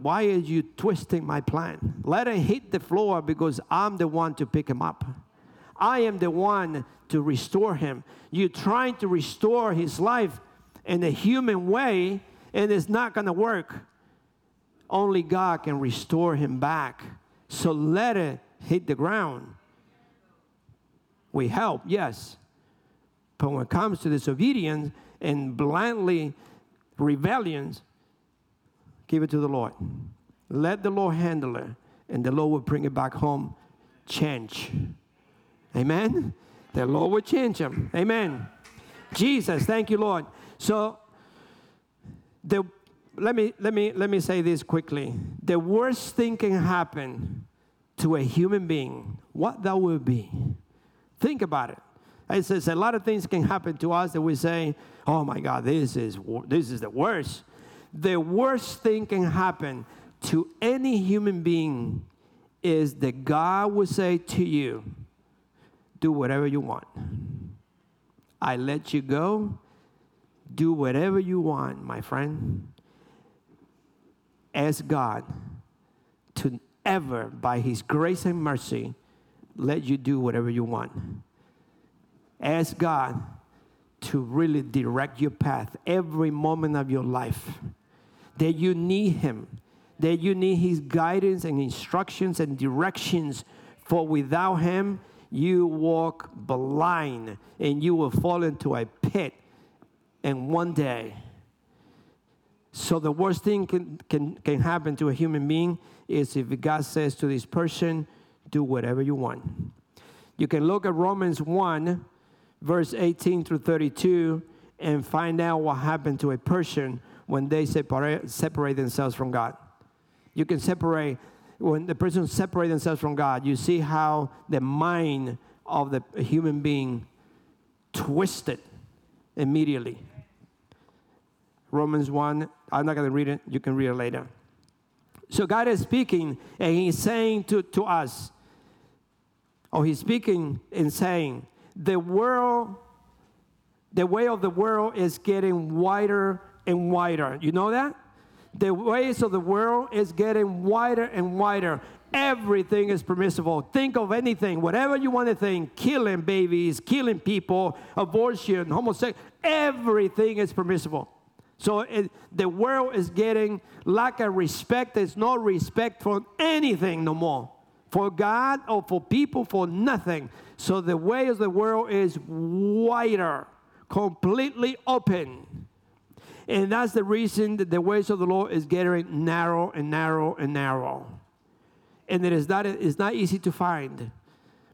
why are you twisting my plan? Let him hit the floor because I'm the one to pick him up. I am the one to restore him. You're trying to restore his life in a human way, and it's not going to work. Only God can restore him back. So let it hit the ground. We help, yes. But when it comes to disobedience and blindly rebellions, give it to the Lord. Let the Lord handle it, and the Lord will bring it back home. Change. Amen. The Lord will change them. Amen. Jesus, thank you, Lord. So the let me let me let me say this quickly. The worst thing can happen to a human being, what that will be. Think about it. It says a lot of things can happen to us that we say, "Oh my God, this is this is the worst." The worst thing can happen to any human being is that God will say to you, "Do whatever you want. I let you go. Do whatever you want, my friend." Ask God to ever, by His grace and mercy, let you do whatever you want. Ask God to really direct your path every moment of your life. That you need Him, that you need His guidance and instructions and directions, for without Him, you walk blind and you will fall into a pit. And one day, so the worst thing can, can, can happen to a human being is if God says to this person, do whatever you want. You can look at Romans 1, verse 18 through 32, and find out what happened to a person when they separate, separate themselves from God. You can separate, when the person separates themselves from God, you see how the mind of the human being twisted immediately. Romans 1, I'm not going to read it, you can read it later. So God is speaking and He's saying to, to us, or He's speaking and saying, the world, the way of the world is getting wider and wider. You know that? The ways of the world is getting wider and wider. Everything is permissible. Think of anything, whatever you want to think killing babies, killing people, abortion, homosexual, everything is permissible. So it, the world is getting lack of respect. There's no respect for anything no more. For God or for people, for nothing. So the way of the world is wider, completely open. And that's the reason that the ways of the Lord is getting narrow and narrow and narrow. And it is not, it's not easy to find.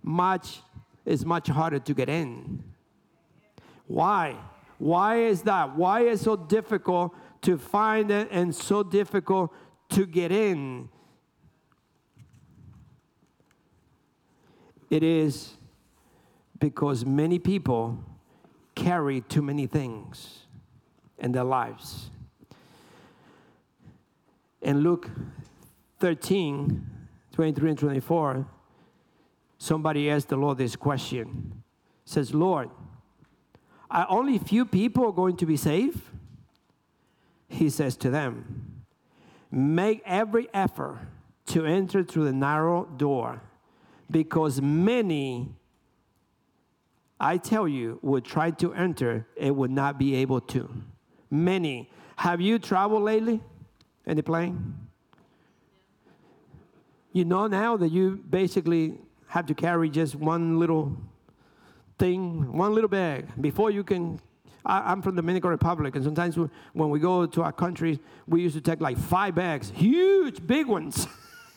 Much is much harder to get in. Why? Why is that? Why is it so difficult to find it and so difficult to get in? It is because many people carry too many things in their lives. In Luke 13, 23 and 24, somebody asked the Lord this question. Says, Lord, are only few people going to be saved? He says to them, Make every effort to enter through the narrow door, because many, I tell you, would try to enter and would not be able to. Many. Have you traveled lately Any plane? You know now that you basically have to carry just one little thing, one little bag, before you can. I, am from the Dominican Republic, and sometimes we, when we go to our country, we used to take like five bags, huge, big ones.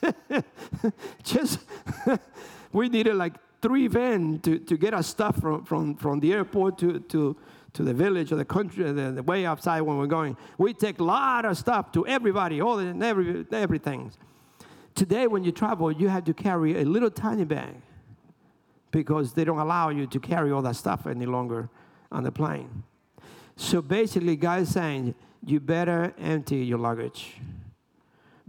Just, we needed like three vans to, to get our stuff from, from, from the airport to, to, to the village or the country, the, the way outside when we're going. We take a lot of stuff to everybody, all the, every, everything. Today, when you travel, you have to carry a little tiny bag because they don't allow you to carry all that stuff any longer on the plane. So basically, God's saying, you better empty your luggage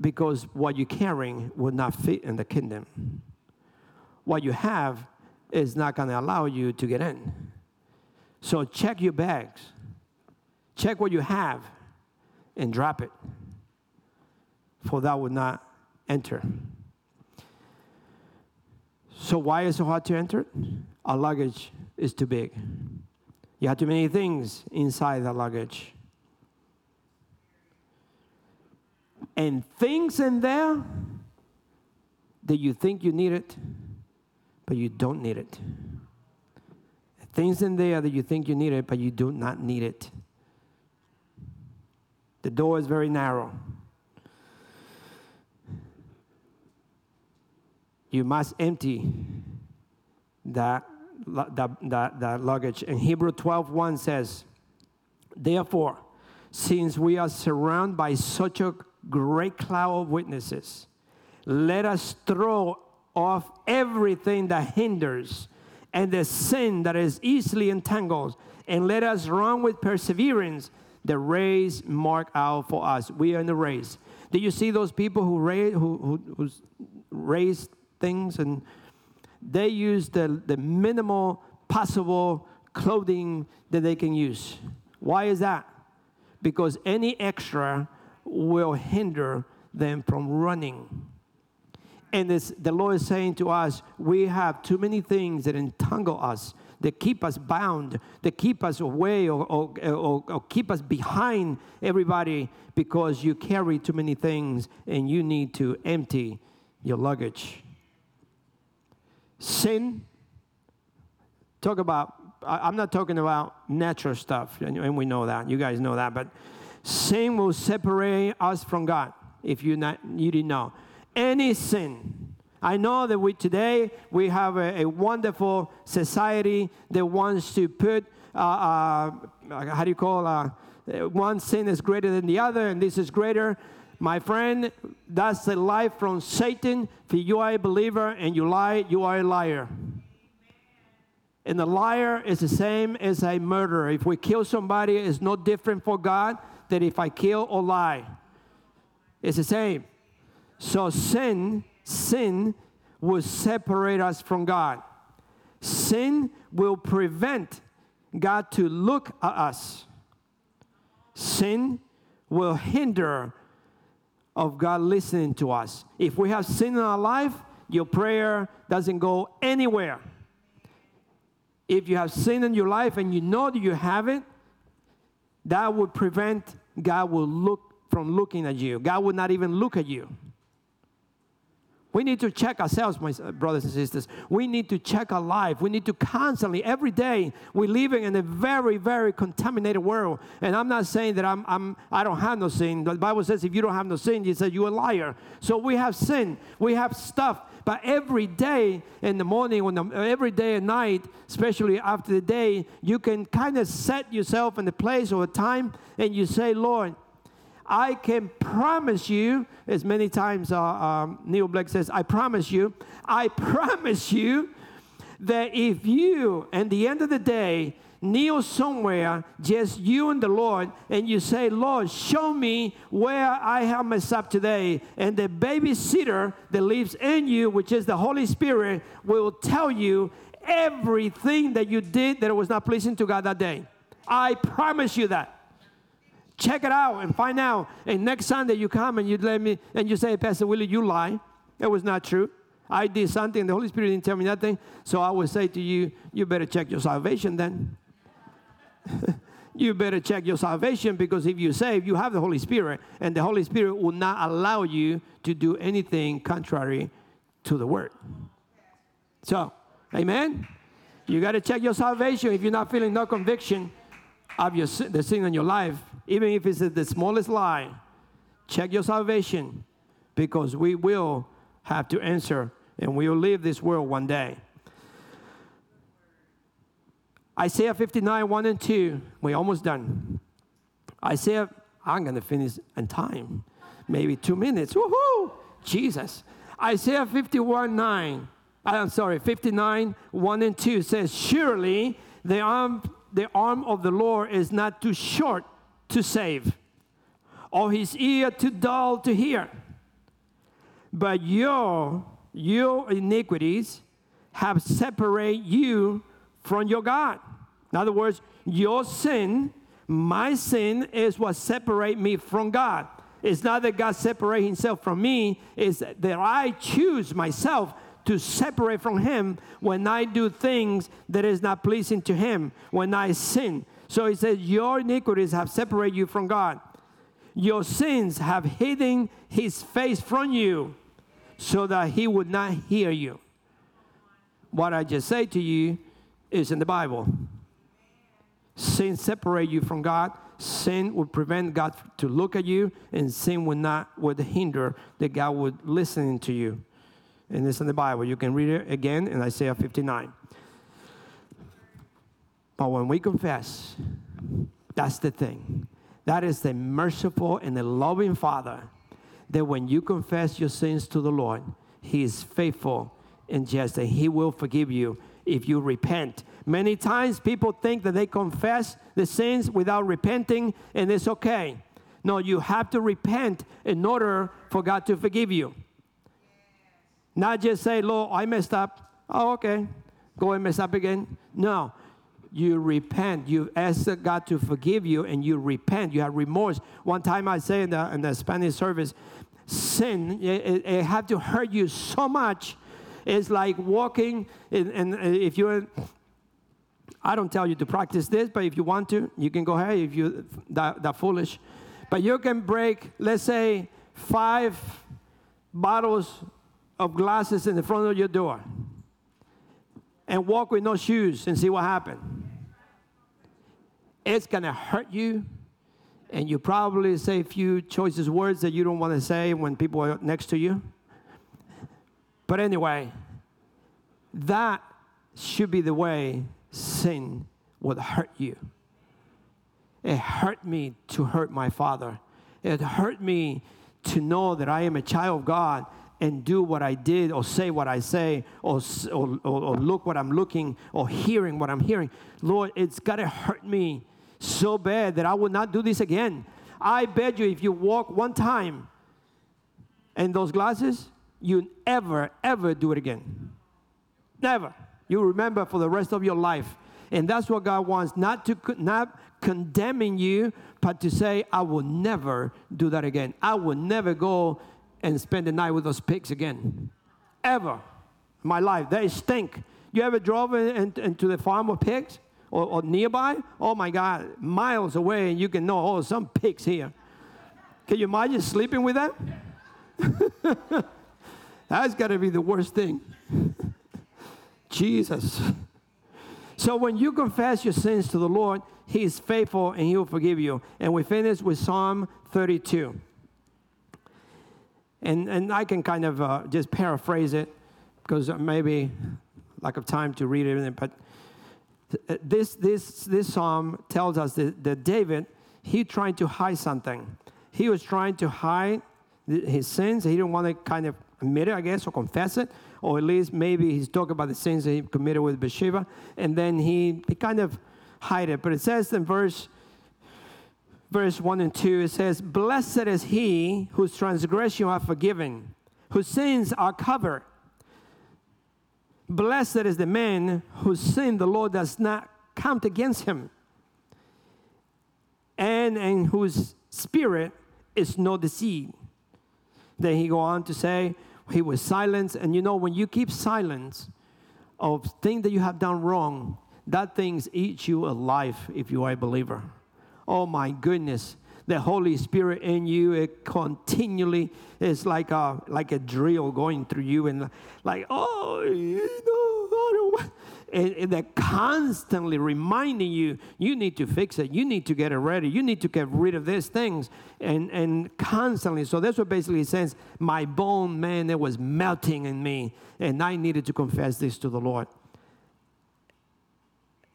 because what you're carrying will not fit in the kingdom. What you have is not going to allow you to get in. So check your bags, check what you have, and drop it, for that would not enter. So why is it hard to enter? Our luggage is too big. You have too many things inside the luggage. And things in there that you think you need it, but you don't need it. Things in there that you think you need it, but you do not need it. The door is very narrow. you must empty that, that, that, that luggage. And Hebrew 12 1 says, Therefore, since we are surrounded by such a great cloud of witnesses, let us throw off everything that hinders and the sin that is easily entangled, and let us run with perseverance the race marked out for us. We are in the race. Do you see those people who raise, who, who, raise things and they use the, the minimal possible clothing that they can use? Why is that? Because any extra will hinder them from running. And this, the Lord is saying to us, we have too many things that entangle us, that keep us bound, that keep us away or, or, or, or keep us behind everybody because you carry too many things and you need to empty your luggage. Sin, talk about, I'm not talking about natural stuff, and we know that. You guys know that. But sin will separate us from God if you not you didn't know any sin. I know that we today we have a, a wonderful society that wants to put uh, uh, how do you call uh, one sin is greater than the other and this is greater. My friend that's the lie from satan. If you are a believer and you lie you are a liar. And the liar is the same as a murderer. If we kill somebody it's no different for god than if i kill or lie. It's the same. So sin, sin will separate us from God. Sin will prevent God to look at us. Sin will hinder of God listening to us. If we have sin in our life, your prayer doesn't go anywhere. If you have sin in your life and you know that you have it, that would prevent God will look from looking at you. God would not even look at you. We need to check ourselves, my uh, brothers and sisters. We need to check our life. We need to constantly, every day, we're living in a very, very contaminated world. And I'm not saying that I'm, I'm, I don't have no sin. The Bible says if you don't have no sin, you said you're a liar. So we have sin. We have stuff. But every day in the morning, when the, every day at night, especially after the day, you can kind of set yourself in a place or a time and you say, Lord, I can promise you, as many times uh, um, Neil Blake says, I promise you, I promise you that if you, at the end of the day, kneel somewhere, just you and the Lord, and you say, Lord, show me where I have messed up today. And the babysitter that lives in you, which is the Holy Spirit, will tell you everything that you did that was not pleasing to God that day. I promise you that. Check it out and find out. And next Sunday you come and you let me and you say, Pastor Willie, you lie. It was not true. I did something, the Holy Spirit didn't tell me nothing. So I would say to you, you better check your salvation then. you better check your salvation because if you save, you have the Holy Spirit, and the Holy Spirit will not allow you to do anything contrary to the word. So, amen. You got to check your salvation if you're not feeling no conviction of your the sin in your life even if it's the smallest lie, check your salvation because we will have to answer and we will leave this world one day. Isaiah 59, 1 and 2, we're almost done. Isaiah, I'm going to finish in time, maybe two minutes. Woohoo! Jesus. Isaiah 51, 9, uh, I'm sorry, 59, 1 and 2 says, Surely the arm, the arm of the Lord is not too short to save, or his ear too dull to hear. But your, your iniquities have separated you from your God. In other words, your sin, my sin, is what separates me from God. It's not that God separates himself from me, it's that I choose myself to separate from him when I do things that is not pleasing to him, when I sin. So he says, Your iniquities have separated you from God. Your sins have hidden his face from you so that he would not hear you. What I just say to you is in the Bible. Sin separate you from God. Sin would prevent God to look at you, and sin would not would hinder that God would listen to you. And it's in the Bible. You can read it again in Isaiah 59. But when we confess, that's the thing. That is the merciful and the loving Father that when you confess your sins to the Lord, He is faithful and just, and He will forgive you if you repent. Many times people think that they confess the sins without repenting and it's okay. No, you have to repent in order for God to forgive you. Not just say, Lord, I messed up. Oh, okay. Go and mess up again. No. You repent. You ask God to forgive you and you repent. You have remorse. One time I say in the, in the Spanish service, sin, it, it had to hurt you so much. It's like walking, and if you're, I don't tell you to practice this, but if you want to, you can go ahead if you that, that foolish. But you can break, let's say, five bottles of glasses in the front of your door and walk with no shoes and see what happens. It's gonna hurt you and you probably say a few choices words that you don't want to say when people are next to you. But anyway, that should be the way sin would hurt you. It hurt me to hurt my father. It hurt me to know that I am a child of God and do what I did or say what I say or, or, or look what I'm looking or hearing what I'm hearing. Lord, it's got to hurt me so bad that I will not do this again. I bet you if you walk one time in those glasses, you ever, ever do it again. Never. You remember for the rest of your life. And that's what God wants, not to not condemning you, but to say, I will never do that again. I will never go and spend the night with those pigs again. Ever. My life. They stink. You ever drove into in, in the farm of pigs? or, or nearby, oh my God, miles away, and you can know, oh, some pigs here. Can you imagine sleeping with them? That's got to be the worst thing. Jesus. So when you confess your sins to the Lord, He is faithful and He will forgive you. And we finish with Psalm 32. And, and I can kind of uh, just paraphrase it because maybe lack of time to read it, but this, this, this psalm tells us that, that David, he tried to hide something. He was trying to hide his sins. He didn't want to kind of admit it, I guess, or confess it, or at least maybe he's talking about the sins that he committed with Bathsheba, and then he, he kind of hide it. But it says in verse verse 1 and 2, it says, Blessed is he whose transgression are forgiven, whose sins are covered. Blessed is the man whose sin the Lord does not count against him, and in whose spirit is no deceit. Then he go on to say, he was silent. And you know, when you keep silence of things that you have done wrong, that things eat you alive if you are a believer. Oh my goodness the Holy Spirit in you, it continually is like a like a drill going through you, and like, oh, you know, I don't and, and they're constantly reminding you, you need to fix it, you need to get it ready, you need to get rid of these things, and and constantly. So that's what basically it says. My bone, man, it was melting in me, and I needed to confess this to the Lord,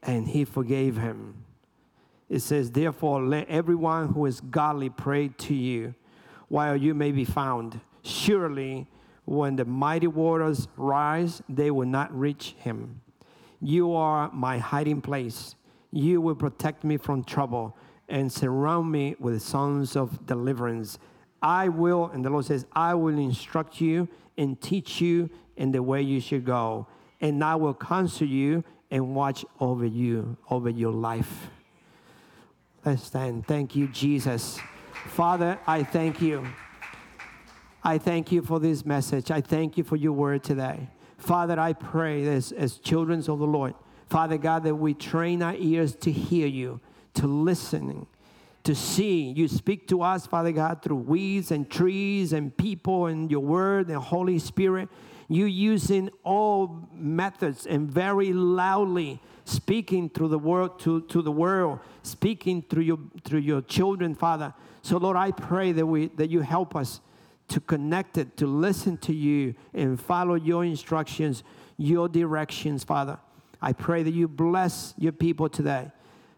and He forgave him it says, Therefore, let everyone who is godly pray to you while you may be found. Surely, when the mighty waters rise, they will not reach him. You are my hiding place. You will protect me from trouble and surround me with songs of deliverance. I will, and the Lord says, I will instruct you and teach you in the way you should go, and I will counsel you and watch over you, over your life. Let's stand. Thank you, Jesus. Father, I thank you. I thank you for this message. I thank you for your word today. Father, I pray as, as children of the Lord, Father God, that we train our ears to hear you, to listening, to see. You speak to us, Father God, through weeds and trees and people and your word and Holy Spirit. You using all methods and very loudly speaking through the world to, to the world, speaking through your through your children, Father. So Lord, I pray that we that you help us to connect it, to listen to you and follow your instructions, your directions, Father. I pray that you bless your people today.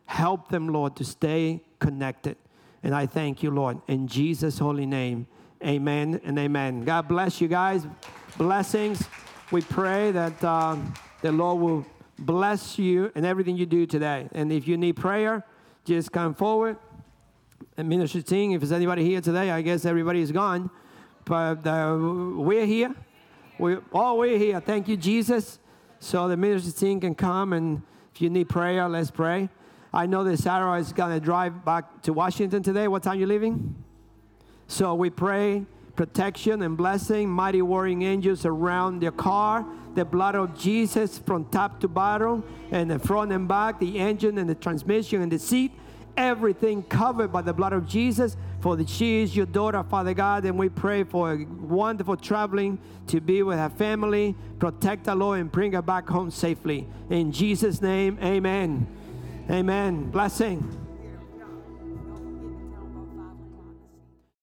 Help them, Lord, to stay connected. And I thank you, Lord, in Jesus' holy name. Amen and amen. God bless you guys. Blessings. We pray that uh, the Lord will bless you and everything you do today. And if you need prayer, just come forward. And minister team, if there's anybody here today, I guess everybody is gone. But uh, we're here. We, oh, we're here. Thank you, Jesus. So the ministry team can come, and if you need prayer, let's pray. I know that Sarah is going to drive back to Washington today. What time you leaving? So we pray protection and blessing, mighty warring angels around the car, the blood of Jesus from top to bottom, and the front and back, the engine and the transmission and the seat, everything covered by the blood of Jesus. For that she is your daughter, Father God, and we pray for a wonderful traveling to be with her family. Protect her, Lord, and bring her back home safely. In Jesus' name, amen. Amen. Blessing.